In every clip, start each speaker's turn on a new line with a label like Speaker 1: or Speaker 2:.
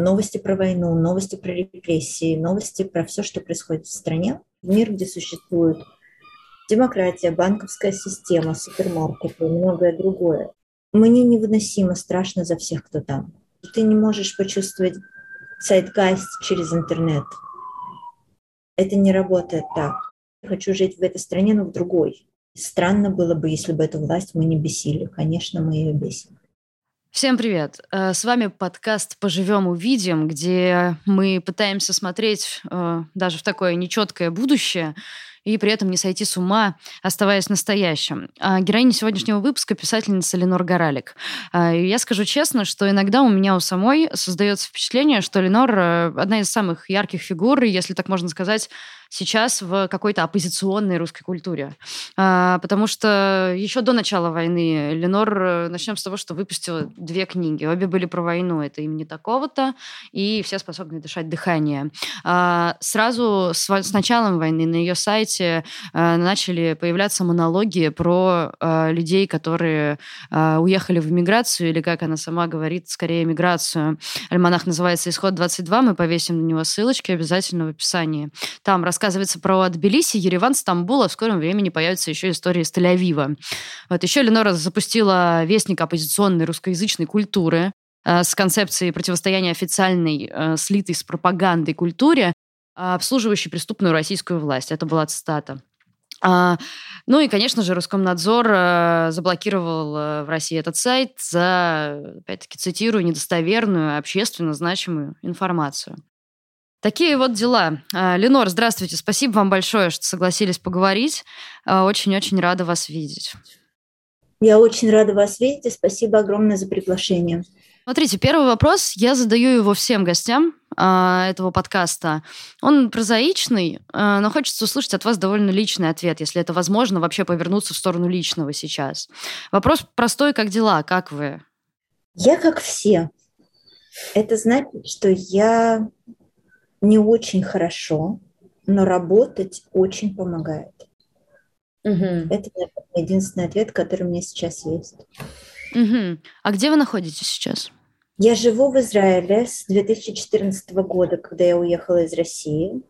Speaker 1: новости про войну, новости про репрессии, новости про все, что происходит в стране, мир, где существует демократия, банковская система, супермаркеты и многое другое. Мне невыносимо страшно за всех, кто там. Ты не можешь почувствовать сайткаст через интернет. Это не работает так. Я хочу жить в этой стране, но в другой. Странно было бы, если бы эту власть мы не бесили. Конечно, мы ее бесим.
Speaker 2: Всем привет! Э, с вами подкаст «Поживем, увидим», где мы пытаемся смотреть э, даже в такое нечеткое будущее и при этом не сойти с ума, оставаясь настоящим. А героиня сегодняшнего выпуска – писательница Ленор Горалик. А, я скажу честно, что иногда у меня у самой создается впечатление, что Ленор э, – одна из самых ярких фигур, если так можно сказать, сейчас в какой-то оппозиционной русской культуре. А, потому что еще до начала войны Ленор, э, начнем с того, что выпустила две книги. Обе были про войну. Это имени такого-то и «Все способны дышать дыхание». А, сразу с, с началом войны на ее сайте а, начали появляться монологи про а, людей, которые а, уехали в эмиграцию, или, как она сама говорит, скорее эмиграцию. Альманах называется «Исход 22». Мы повесим на него ссылочки обязательно в описании. Там рассказывается про Тбилиси, Ереван, Стамбул, а в скором времени появится еще история из Тель-Авива. Вот еще Ленора запустила вестник оппозиционной русскоязычной культуры э, с концепцией противостояния официальной, э, слитой с пропагандой культуре, обслуживающей преступную российскую власть. Это была цитата. А, ну и, конечно же, Роскомнадзор э, заблокировал э, в России этот сайт за, опять-таки, цитирую, недостоверную, общественно значимую информацию. Такие вот дела. А, Ленор, здравствуйте. Спасибо вам большое, что согласились поговорить. А, очень-очень рада вас видеть.
Speaker 1: Я очень рада вас видеть и спасибо огромное за приглашение.
Speaker 2: Смотрите, первый вопрос, я задаю его всем гостям э, этого подкаста. Он прозаичный, э, но хочется услышать от вас довольно личный ответ, если это возможно, вообще повернуться в сторону личного сейчас. Вопрос простой, как дела, как вы?
Speaker 1: Я как все. Это значит, что я не очень хорошо, но работать очень помогает. Угу. Это единственный ответ, который у меня сейчас есть.
Speaker 2: Угу. А где вы находитесь сейчас?
Speaker 1: Я живу в Израиле с 2014 года, когда я уехала из России.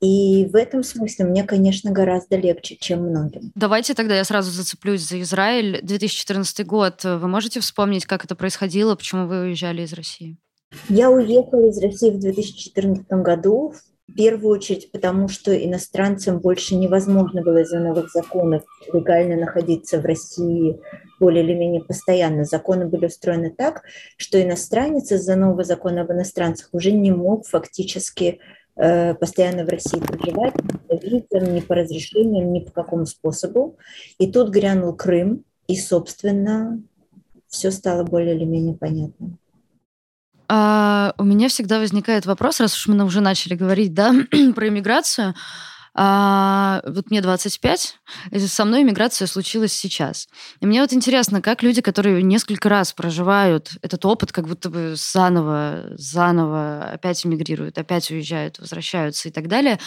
Speaker 1: И в этом смысле мне, конечно, гораздо легче, чем многим.
Speaker 2: Давайте тогда я сразу зацеплюсь за Израиль. 2014 год. Вы можете вспомнить, как это происходило, почему вы уезжали из России?
Speaker 1: Я уехала из России в 2014 году, в первую очередь потому, что иностранцам больше невозможно было из-за новых законов легально находиться в России более или менее постоянно. Законы были устроены так, что иностранец из-за нового закона об иностранцах уже не мог фактически э, постоянно в России проживать, ни по визам, ни по разрешениям, ни по какому способу. И тут грянул Крым, и, собственно, все стало более или менее понятно.
Speaker 2: А, у меня всегда возникает вопрос, раз уж мы уже начали говорить, да, про иммиграцию. А, вот мне 25, и со мной иммиграция случилась сейчас. И мне вот интересно, как люди, которые несколько раз проживают этот опыт, как будто бы заново, заново опять иммигрируют, опять уезжают, возвращаются и так далее,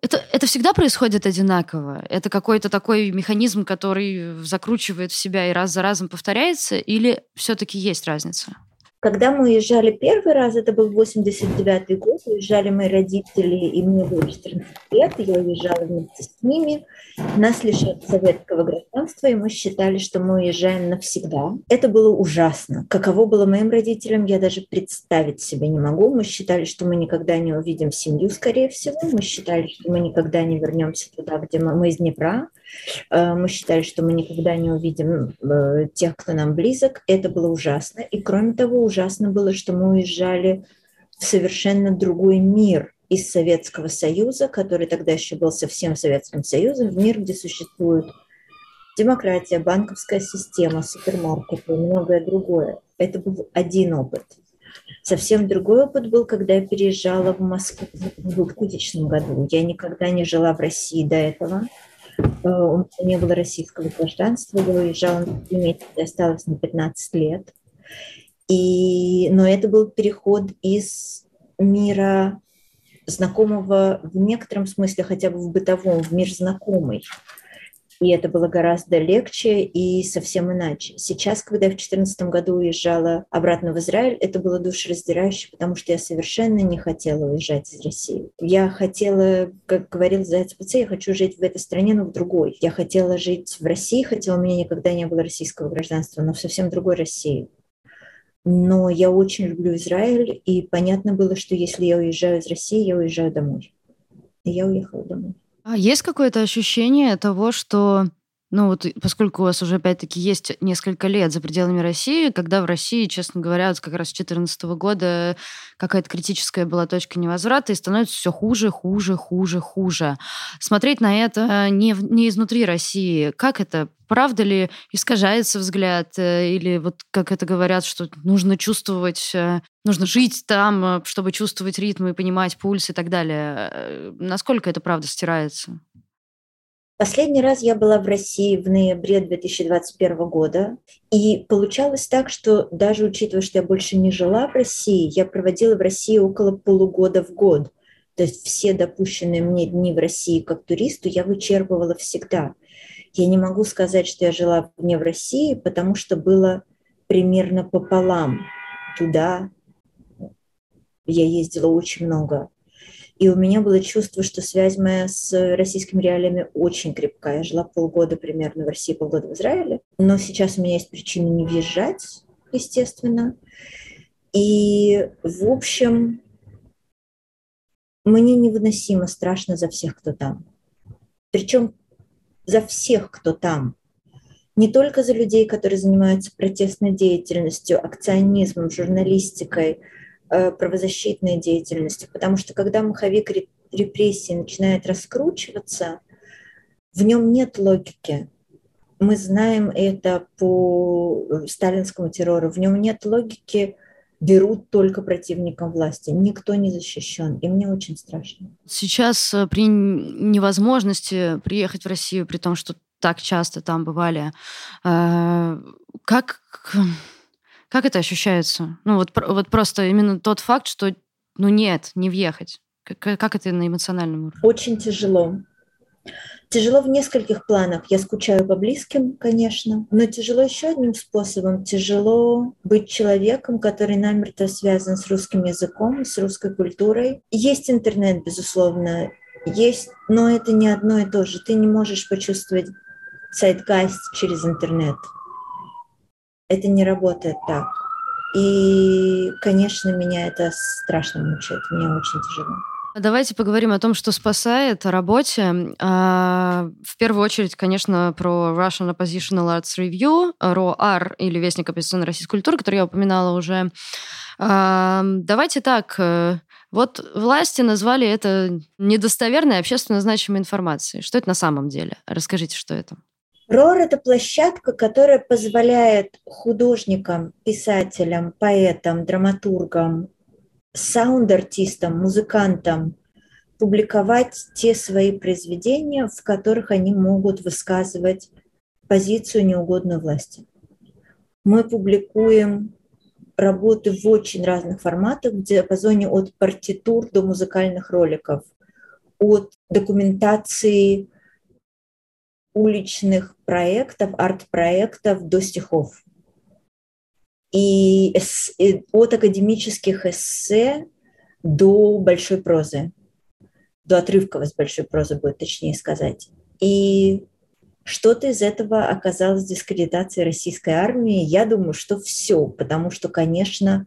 Speaker 2: это, это всегда происходит одинаково? Это какой-то такой механизм, который закручивает в себя и раз за разом повторяется, или все-таки есть разница?
Speaker 1: Когда мы уезжали первый раз, это был 89 год, уезжали мои родители, и мне было 14 лет, я уезжала вместе с ними. Нас лишили советского гражданства, и мы считали, что мы уезжаем навсегда. Это было ужасно. Каково было моим родителям, я даже представить себе не могу. Мы считали, что мы никогда не увидим семью, скорее всего. Мы считали, что мы никогда не вернемся туда, где мы, мы из Днепра. Э, мы считали, что мы никогда не увидим э, тех, кто нам близок. Это было ужасно. И кроме того, ужасно было, что мы уезжали в совершенно другой мир из Советского Союза, который тогда еще был совсем Советским Союзом, в мир, где существует демократия, банковская система, супермаркеты и многое другое. Это был один опыт. Совсем другой опыт был, когда я переезжала в Москву в 2000 году. Я никогда не жила в России до этого. Э, у меня не было российского гражданства, я уезжала на 3 месяца, на 15 лет. И, но это был переход из мира знакомого в некотором смысле, хотя бы в бытовом, в мир знакомый. И это было гораздо легче и совсем иначе. Сейчас, когда я в 2014 году уезжала обратно в Израиль, это было душераздирающе, потому что я совершенно не хотела уезжать из России. Я хотела, как говорил Зайцев я хочу жить в этой стране, но в другой. Я хотела жить в России, хотя у меня никогда не было российского гражданства, но в совсем другой России. Но я очень люблю Израиль, и понятно было, что если я уезжаю из России, я уезжаю домой. И я уехала домой.
Speaker 2: А есть какое-то ощущение того, что ну вот поскольку у вас уже опять-таки есть несколько лет за пределами России, когда в России, честно говоря, вот как раз с 2014 года какая-то критическая была точка невозврата, и становится все хуже, хуже, хуже, хуже. Смотреть на это не, не изнутри России, как это? Правда ли искажается взгляд? Э, или вот как это говорят, что нужно чувствовать, э, нужно жить там, э, чтобы чувствовать ритм и понимать пульс и так далее? Насколько это правда стирается?
Speaker 1: Последний раз я была в России в ноябре 2021 года, и получалось так, что даже учитывая, что я больше не жила в России, я проводила в России около полугода в год. То есть все допущенные мне дни в России как туристу я вычерпывала всегда. Я не могу сказать, что я жила вне в России, потому что было примерно пополам. Туда я ездила очень много. И у меня было чувство, что связь моя с российскими реалиями очень крепкая. Я жила полгода примерно в России, полгода в Израиле. Но сейчас у меня есть причины не въезжать, естественно. И, в общем, мне невыносимо страшно за всех, кто там. Причем за всех, кто там. Не только за людей, которые занимаются протестной деятельностью, акционизмом, журналистикой – правозащитной деятельностью, потому что когда маховик репрессий начинает раскручиваться, в нем нет логики. Мы знаем это по э, сталинскому террору. В нем нет логики, берут только противникам власти. Никто не защищен, и мне очень страшно.
Speaker 2: Сейчас э, при невозможности приехать в Россию, при том, что так часто там бывали, как как это ощущается? Ну вот, вот просто именно тот факт, что ну нет, не въехать. Как, как это на эмоциональном уровне?
Speaker 1: Очень тяжело. Тяжело в нескольких планах. Я скучаю по близким, конечно, но тяжело еще одним способом. Тяжело быть человеком, который намертво связан с русским языком, с русской культурой. Есть интернет, безусловно, есть, но это не одно и то же. Ты не можешь почувствовать сайт-гайст через интернет это не работает так. И, конечно, меня это страшно мучает, мне очень тяжело.
Speaker 2: Давайте поговорим о том, что спасает о работе. А, в первую очередь, конечно, про Russian Oppositional Arts Review, ROAR, или Вестник оппозиционной российской культуры, который я упоминала уже. А, давайте так, э, вот власти назвали это недостоверной общественно значимой информацией. Что это на самом деле? Расскажите, что это.
Speaker 1: РОР – это площадка, которая позволяет художникам, писателям, поэтам, драматургам, саунд-артистам, музыкантам публиковать те свои произведения, в которых они могут высказывать позицию неугодной власти. Мы публикуем работы в очень разных форматах, в диапазоне от партитур до музыкальных роликов, от документации уличных проектов, арт-проектов до стихов. И от академических эссе до большой прозы, до отрывков из большой прозы будет точнее сказать. И что-то из этого оказалось дискредитацией российской армии. Я думаю, что все, потому что, конечно,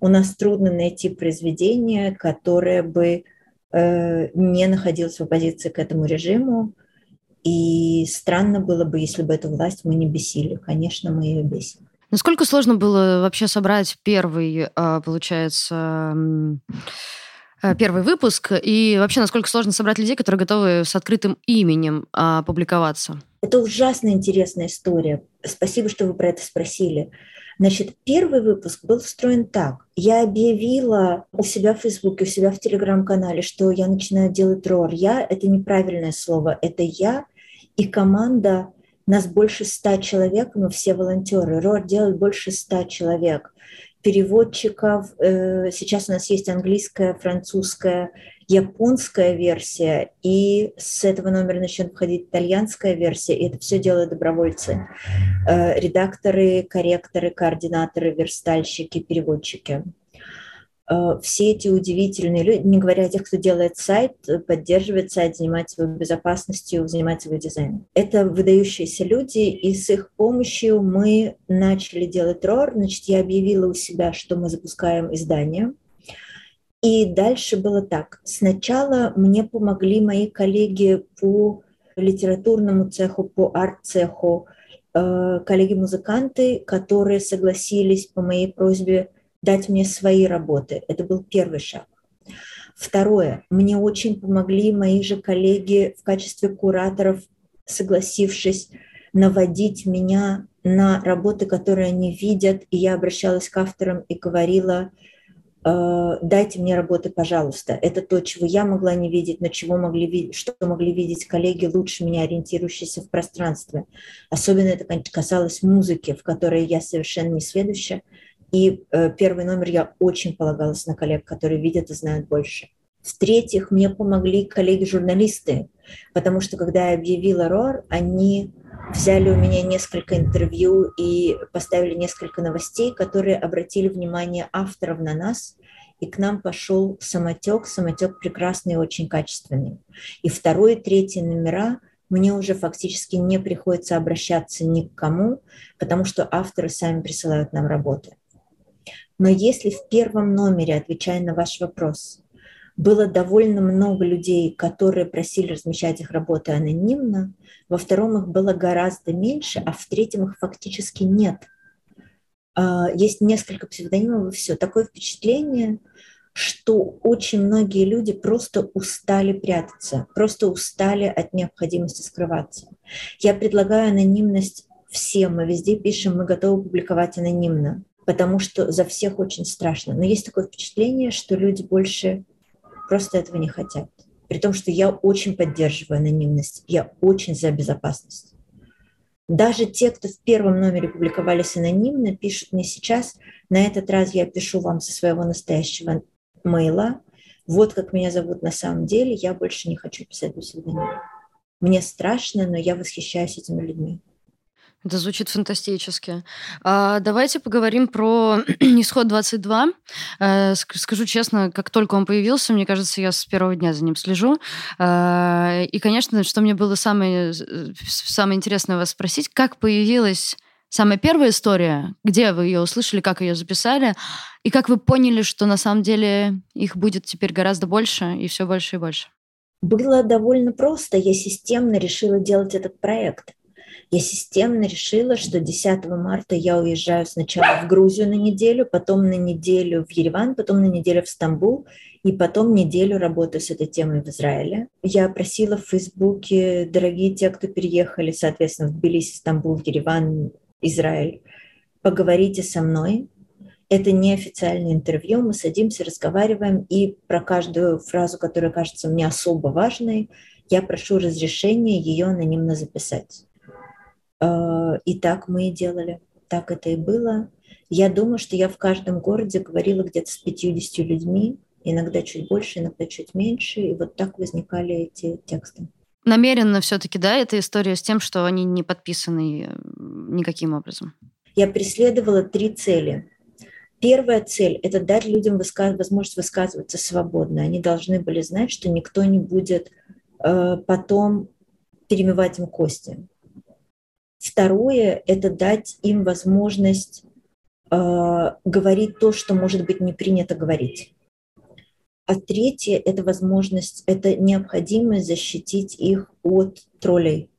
Speaker 1: у нас трудно найти произведение, которое бы э, не находилось в оппозиции к этому режиму, и странно было бы, если бы эту власть мы не бесили. Конечно, мы ее бесим.
Speaker 2: Насколько сложно было вообще собрать первый, а, получается, а, первый выпуск? И вообще, насколько сложно собрать людей, которые готовы с открытым именем а, публиковаться?
Speaker 1: Это ужасно интересная история. Спасибо, что вы про это спросили. Значит, первый выпуск был устроен так. Я объявила у себя в Фейсбуке, у себя в Телеграм-канале, что я начинаю делать рор. Я – это неправильное слово. Это я и команда, нас больше ста человек, мы все волонтеры. РОР делает больше ста человек. Переводчиков, э, сейчас у нас есть английская, французская, японская версия, и с этого номера начнет входить итальянская версия, и это все делают добровольцы. Э, редакторы, корректоры, координаторы, верстальщики, переводчики. Э, все эти удивительные люди, не говоря о тех, кто делает сайт, поддерживает сайт, занимается его безопасностью, занимается его дизайном. Это выдающиеся люди, и с их помощью мы начали делать ROR. Значит, я объявила у себя, что мы запускаем издание – и дальше было так. Сначала мне помогли мои коллеги по литературному цеху, по арт-цеху, э, коллеги-музыканты, которые согласились по моей просьбе дать мне свои работы. Это был первый шаг. Второе. Мне очень помогли мои же коллеги в качестве кураторов, согласившись наводить меня на работы, которые они видят. И я обращалась к авторам и говорила, Э, дайте мне работы, пожалуйста. Это то, чего я могла не видеть, но чего могли видеть, что могли видеть коллеги, лучше меня ориентирующиеся в пространстве. Особенно это касалось музыки, в которой я совершенно не сведуща. И э, первый номер я очень полагалась на коллег, которые видят и знают больше. В-третьих, мне помогли коллеги-журналисты, потому что когда я объявила РОР, они взяли у меня несколько интервью и поставили несколько новостей, которые обратили внимание авторов на нас, и к нам пошел самотек, самотек прекрасный и очень качественный. И второй и третий номера мне уже фактически не приходится обращаться ни к кому, потому что авторы сами присылают нам работы. Но если в первом номере, отвечая на ваш вопрос, было довольно много людей, которые просили размещать их работы анонимно, во втором их было гораздо меньше, а в третьем их фактически нет. А, есть несколько псевдонимов и все. Такое впечатление, что очень многие люди просто устали прятаться, просто устали от необходимости скрываться. Я предлагаю анонимность всем, мы везде пишем, мы готовы публиковать анонимно, потому что за всех очень страшно. Но есть такое впечатление, что люди больше просто этого не хотят. При том, что я очень поддерживаю анонимность, я очень за безопасность. Даже те, кто в первом номере публиковались анонимно, пишут мне сейчас, на этот раз я пишу вам со своего настоящего мейла, вот как меня зовут на самом деле, я больше не хочу писать без псевдонима. Мне страшно, но я восхищаюсь этими людьми.
Speaker 2: Это звучит фантастически. А, давайте поговорим про исход 22. А, скажу честно, как только он появился, мне кажется, я с первого дня за ним слежу. А, и, конечно, что мне было самое, самое интересное вас спросить, как появилась самая первая история, где вы ее услышали, как ее записали, и как вы поняли, что на самом деле их будет теперь гораздо больше и все больше и больше?
Speaker 1: Было довольно просто. Я системно решила делать этот проект я системно решила, что 10 марта я уезжаю сначала в Грузию на неделю, потом на неделю в Ереван, потом на неделю в Стамбул, и потом неделю работаю с этой темой в Израиле. Я просила в Фейсбуке, дорогие те, кто переехали, соответственно, в Тбилиси, Стамбул, Ереван, Израиль, поговорите со мной. Это неофициальное интервью, мы садимся, разговариваем, и про каждую фразу, которая кажется мне особо важной, я прошу разрешения ее анонимно записать. Э, и так мы и делали. Так это и было. Я думаю, что я в каждом городе говорила где-то с 50 людьми, иногда чуть больше, иногда чуть меньше, и вот так возникали эти тексты.
Speaker 2: Намеренно все-таки, да, эта история с тем, что они не подписаны э, никаким образом?
Speaker 1: Я преследовала три цели. Первая цель – это дать людям высказ... возможность высказываться свободно. Они должны были знать, что никто не будет э, потом перемывать им кости. Второе – это дать им возможность э, говорить то, что, может быть, не принято говорить. А третье – это возможность, это необходимость защитить их от троллей.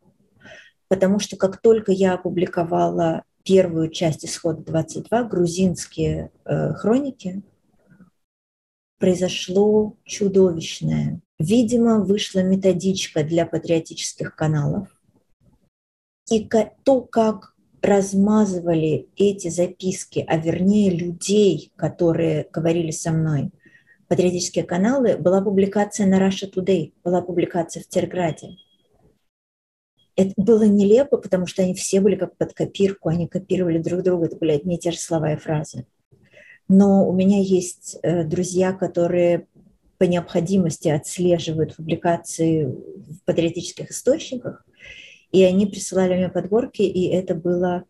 Speaker 1: Потому что как только я опубликовала первую часть исхода 22, грузинские э, хроники, произошло чудовищное. Видимо, вышла методичка для патриотических каналов, и то, как размазывали эти записки, а вернее людей, которые говорили со мной, патриотические каналы, была публикация на Russia Today, была публикация в Терграде. Это было нелепо, потому что они все были как под копирку, они копировали друг друга, это были одни и те же слова и фразы. Но у меня есть э, друзья, которые по необходимости отслеживают публикации в патриотических источниках, и они присылали мне подборки, и это было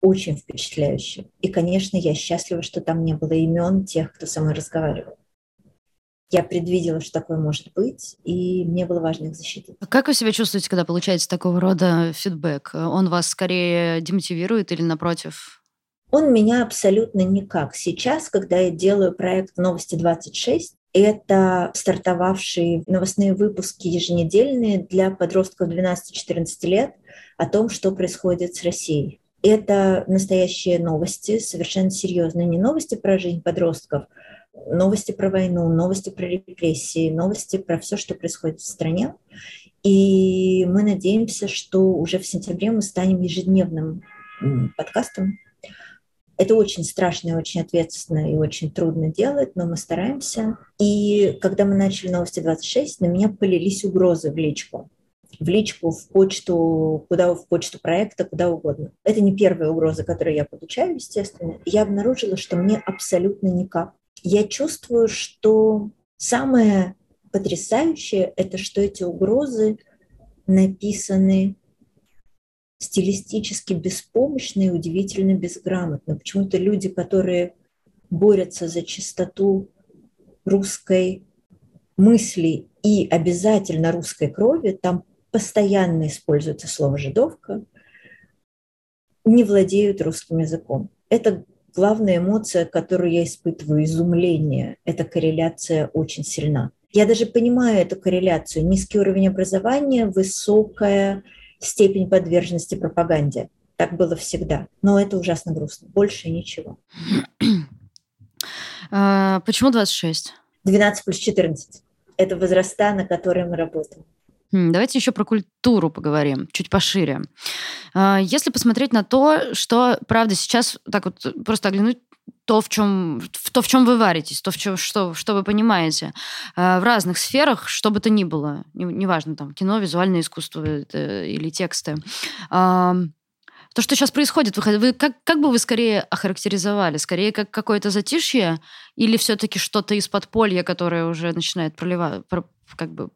Speaker 1: очень впечатляюще. И, конечно, я счастлива, что там не было имен тех, кто со мной разговаривал. Я предвидела, что такое может быть, и мне было важно их защитить.
Speaker 2: А как вы себя чувствуете, когда получаете такого рода фидбэк? Он вас скорее демотивирует или напротив?
Speaker 1: Он меня абсолютно никак. Сейчас, когда я делаю проект «Новости 26», это стартовавшие новостные выпуски еженедельные для подростков 12-14 лет о том, что происходит с Россией. Это настоящие новости, совершенно серьезные, не новости про жизнь подростков, новости про войну, новости про репрессии, новости про все, что происходит в стране. И мы надеемся, что уже в сентябре мы станем ежедневным подкастом. Это очень страшно и очень ответственно и очень трудно делать, но мы стараемся. И когда мы начали новости 26, на меня полились угрозы в личку в личку, в почту, куда в почту проекта, куда угодно. Это не первая угроза, которую я получаю, естественно. Я обнаружила, что мне абсолютно никак. Я чувствую, что самое потрясающее – это что эти угрозы написаны стилистически беспомощно и удивительно безграмотно. Почему-то люди, которые борются за чистоту русской мысли и обязательно русской крови, там постоянно используется слово «жидовка», не владеют русским языком. Это главная эмоция, которую я испытываю, изумление. Эта корреляция очень сильна. Я даже понимаю эту корреляцию. Низкий уровень образования, высокая степень подверженности пропаганде. Так было всегда. Но это ужасно грустно. Больше ничего.
Speaker 2: А, почему 26?
Speaker 1: 12 плюс 14. Это возраста, на которые мы работаем.
Speaker 2: Давайте еще про культуру поговорим, чуть пошире. А, если посмотреть на то, что, правда, сейчас так вот просто оглянуть то, в чем, то, в чем вы варитесь, то, в чем, что, что вы понимаете а, в разных сферах, что бы то ни было, неважно, там, кино, визуальное искусство или тексты. То, что сейчас происходит, вы, как, как бы вы скорее охарактеризовали? Скорее как какое-то затишье или все-таки что-то из подполья, которое уже начинает проливать, как бы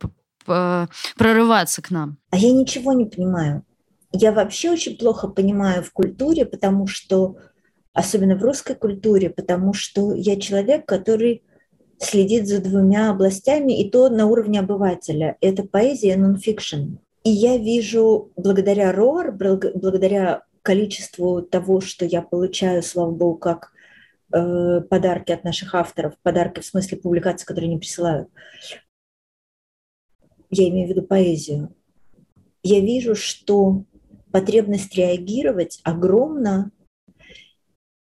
Speaker 2: прорываться к нам?
Speaker 1: А я ничего не понимаю. Я вообще очень плохо понимаю в культуре, потому что, особенно в русской культуре, потому что я человек, который следит за двумя областями, и то на уровне обывателя. Это поэзия и нонфикшн. И я вижу, благодаря РОР, благодаря количеству того, что я получаю, слава богу, как э, подарки от наших авторов, подарки в смысле публикаций, которые они присылают, я имею в виду поэзию, я вижу, что потребность реагировать огромна,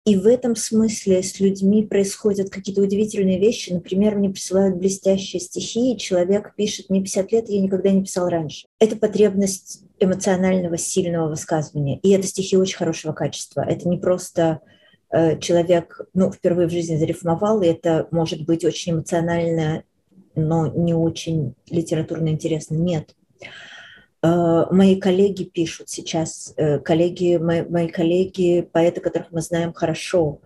Speaker 1: и в этом смысле с людьми происходят какие-то удивительные вещи. Например, мне присылают блестящие стихи, и человек пишет, мне 50 лет, я никогда не писал раньше. Это потребность эмоционального, сильного высказывания. И это стихи очень хорошего качества. Это не просто э, человек, ну, впервые в жизни зарифмовал, и это может быть очень эмоционально но не очень литературно интересно. Нет. Э, мои коллеги пишут сейчас, э, коллеги, мои, мои коллеги, поэты, которых мы знаем хорошо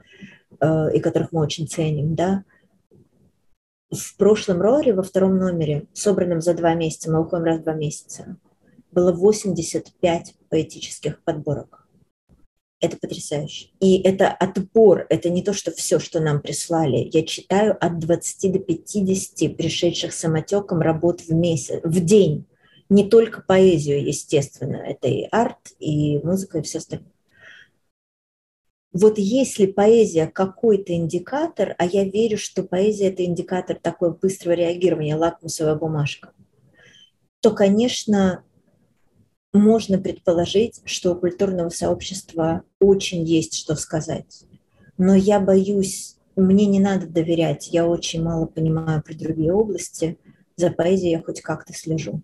Speaker 1: э, и которых мы очень ценим, да, в прошлом роре, во втором номере, собранном за два месяца, мы уходим раз в два месяца, было 85 поэтических подборок. Это потрясающе. И это отбор, это не то, что все, что нам прислали. Я читаю от 20 до 50 пришедших самотеком работ в месяц, в день. Не только поэзию, естественно, это и арт, и музыка, и все остальное. Вот если поэзия какой-то индикатор, а я верю, что поэзия – это индикатор такого быстрого реагирования, лакмусовая бумажка, то, конечно, можно предположить, что у культурного сообщества очень есть что сказать. Но я боюсь, мне не надо доверять, я очень мало понимаю про другие области, за поэзией я хоть как-то слежу.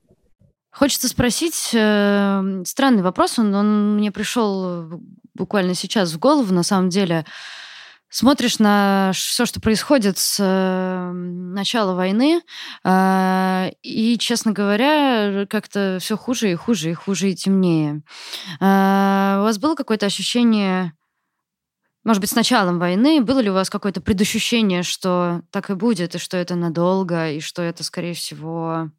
Speaker 2: Хочется спросить, э, странный вопрос, он, он мне пришел буквально сейчас в голову, на самом деле смотришь на все, что происходит с э, начала войны, э, и, честно говоря, как-то все хуже и хуже, и хуже, и темнее. Э, у вас было какое-то ощущение может быть, с началом войны, было ли у вас какое-то предощущение, что так и будет, и что это надолго, и что это, скорее всего,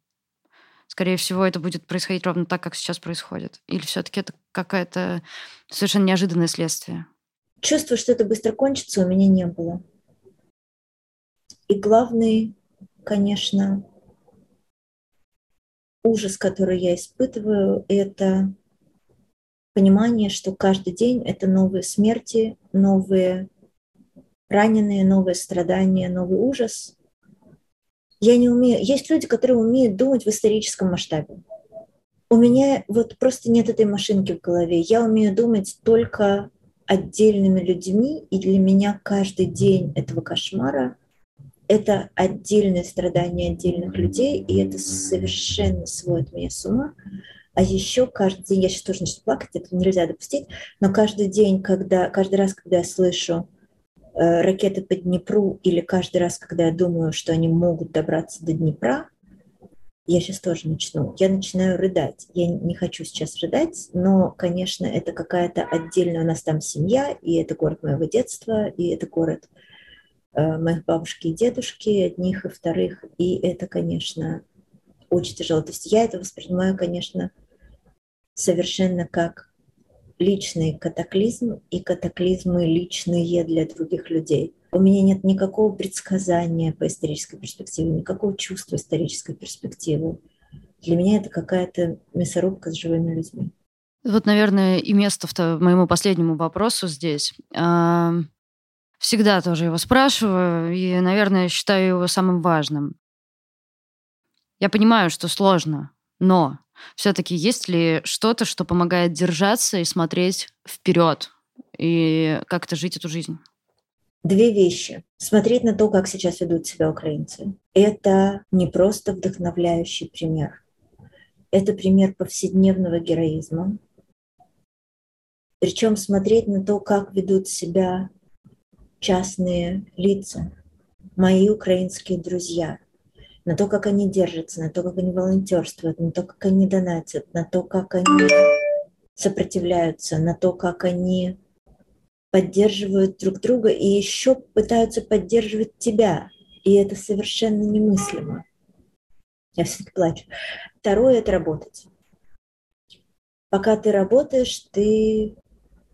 Speaker 2: скорее всего, это будет происходить ровно так, как сейчас происходит? Или все-таки это какое-то совершенно неожиданное следствие?
Speaker 1: Чувство, что это быстро кончится, у меня не было. И главный, конечно, ужас, который я испытываю, это понимание, что каждый день это новые смерти, новые раненые, новые страдания, новый ужас. Я не умею. Есть люди, которые умеют думать в историческом масштабе. У меня вот просто нет этой машинки в голове. Я умею думать только отдельными людьми, и для меня каждый день этого кошмара — это отдельные страдания отдельных людей, и это совершенно сводит меня с ума. А еще каждый день, я сейчас тоже начну плакать, это нельзя допустить, но каждый день, когда, каждый раз, когда я слышу ракеты по Днепру, или каждый раз, когда я думаю, что они могут добраться до Днепра, я сейчас тоже начну. Я начинаю рыдать. Я не хочу сейчас рыдать, но, конечно, это какая-то отдельная у нас там семья, и это город моего детства, и это город э, моих бабушки и дедушки, одних и вторых, и это, конечно, очень тяжело. То есть я это воспринимаю, конечно, совершенно как личный катаклизм и катаклизмы личные для других людей. У меня нет никакого предсказания по исторической перспективе, никакого чувства исторической перспективы. Для меня это какая-то мясорубка с живыми людьми.
Speaker 2: Вот, наверное, и место в моему последнему вопросу здесь. Всегда тоже его спрашиваю, и, наверное, считаю его самым важным. Я понимаю, что сложно, но все-таки есть ли что-то, что помогает держаться и смотреть вперед и как-то жить эту жизнь?
Speaker 1: Две вещи. Смотреть на то, как сейчас ведут себя украинцы. Это не просто вдохновляющий пример. Это пример повседневного героизма. Причем смотреть на то, как ведут себя частные лица, мои украинские друзья, на то, как они держатся, на то, как они волонтерствуют, на то, как они донатят, на то, как они сопротивляются, на то, как они поддерживают друг друга и еще пытаются поддерживать тебя. И это совершенно немыслимо. Я все-таки плачу. Второе — это работать. Пока ты работаешь, ты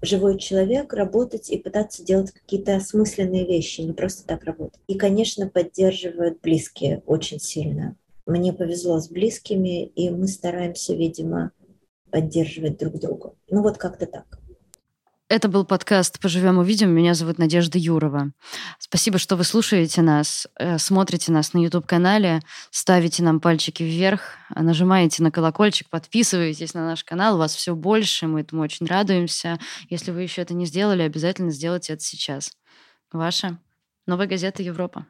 Speaker 1: живой человек, работать и пытаться делать какие-то осмысленные вещи, не просто так работать. И, конечно, поддерживают близкие очень сильно. Мне повезло с близкими, и мы стараемся, видимо, поддерживать друг друга. Ну вот как-то так.
Speaker 2: Это был подкаст «Поживем, увидим». Меня зовут Надежда Юрова. Спасибо, что вы слушаете нас, э, смотрите нас на YouTube-канале, ставите нам пальчики вверх, нажимаете на колокольчик, подписываетесь на наш канал. Вас все больше, мы этому очень радуемся. Если вы еще это не сделали, обязательно сделайте это сейчас. Ваша новая газета «Европа».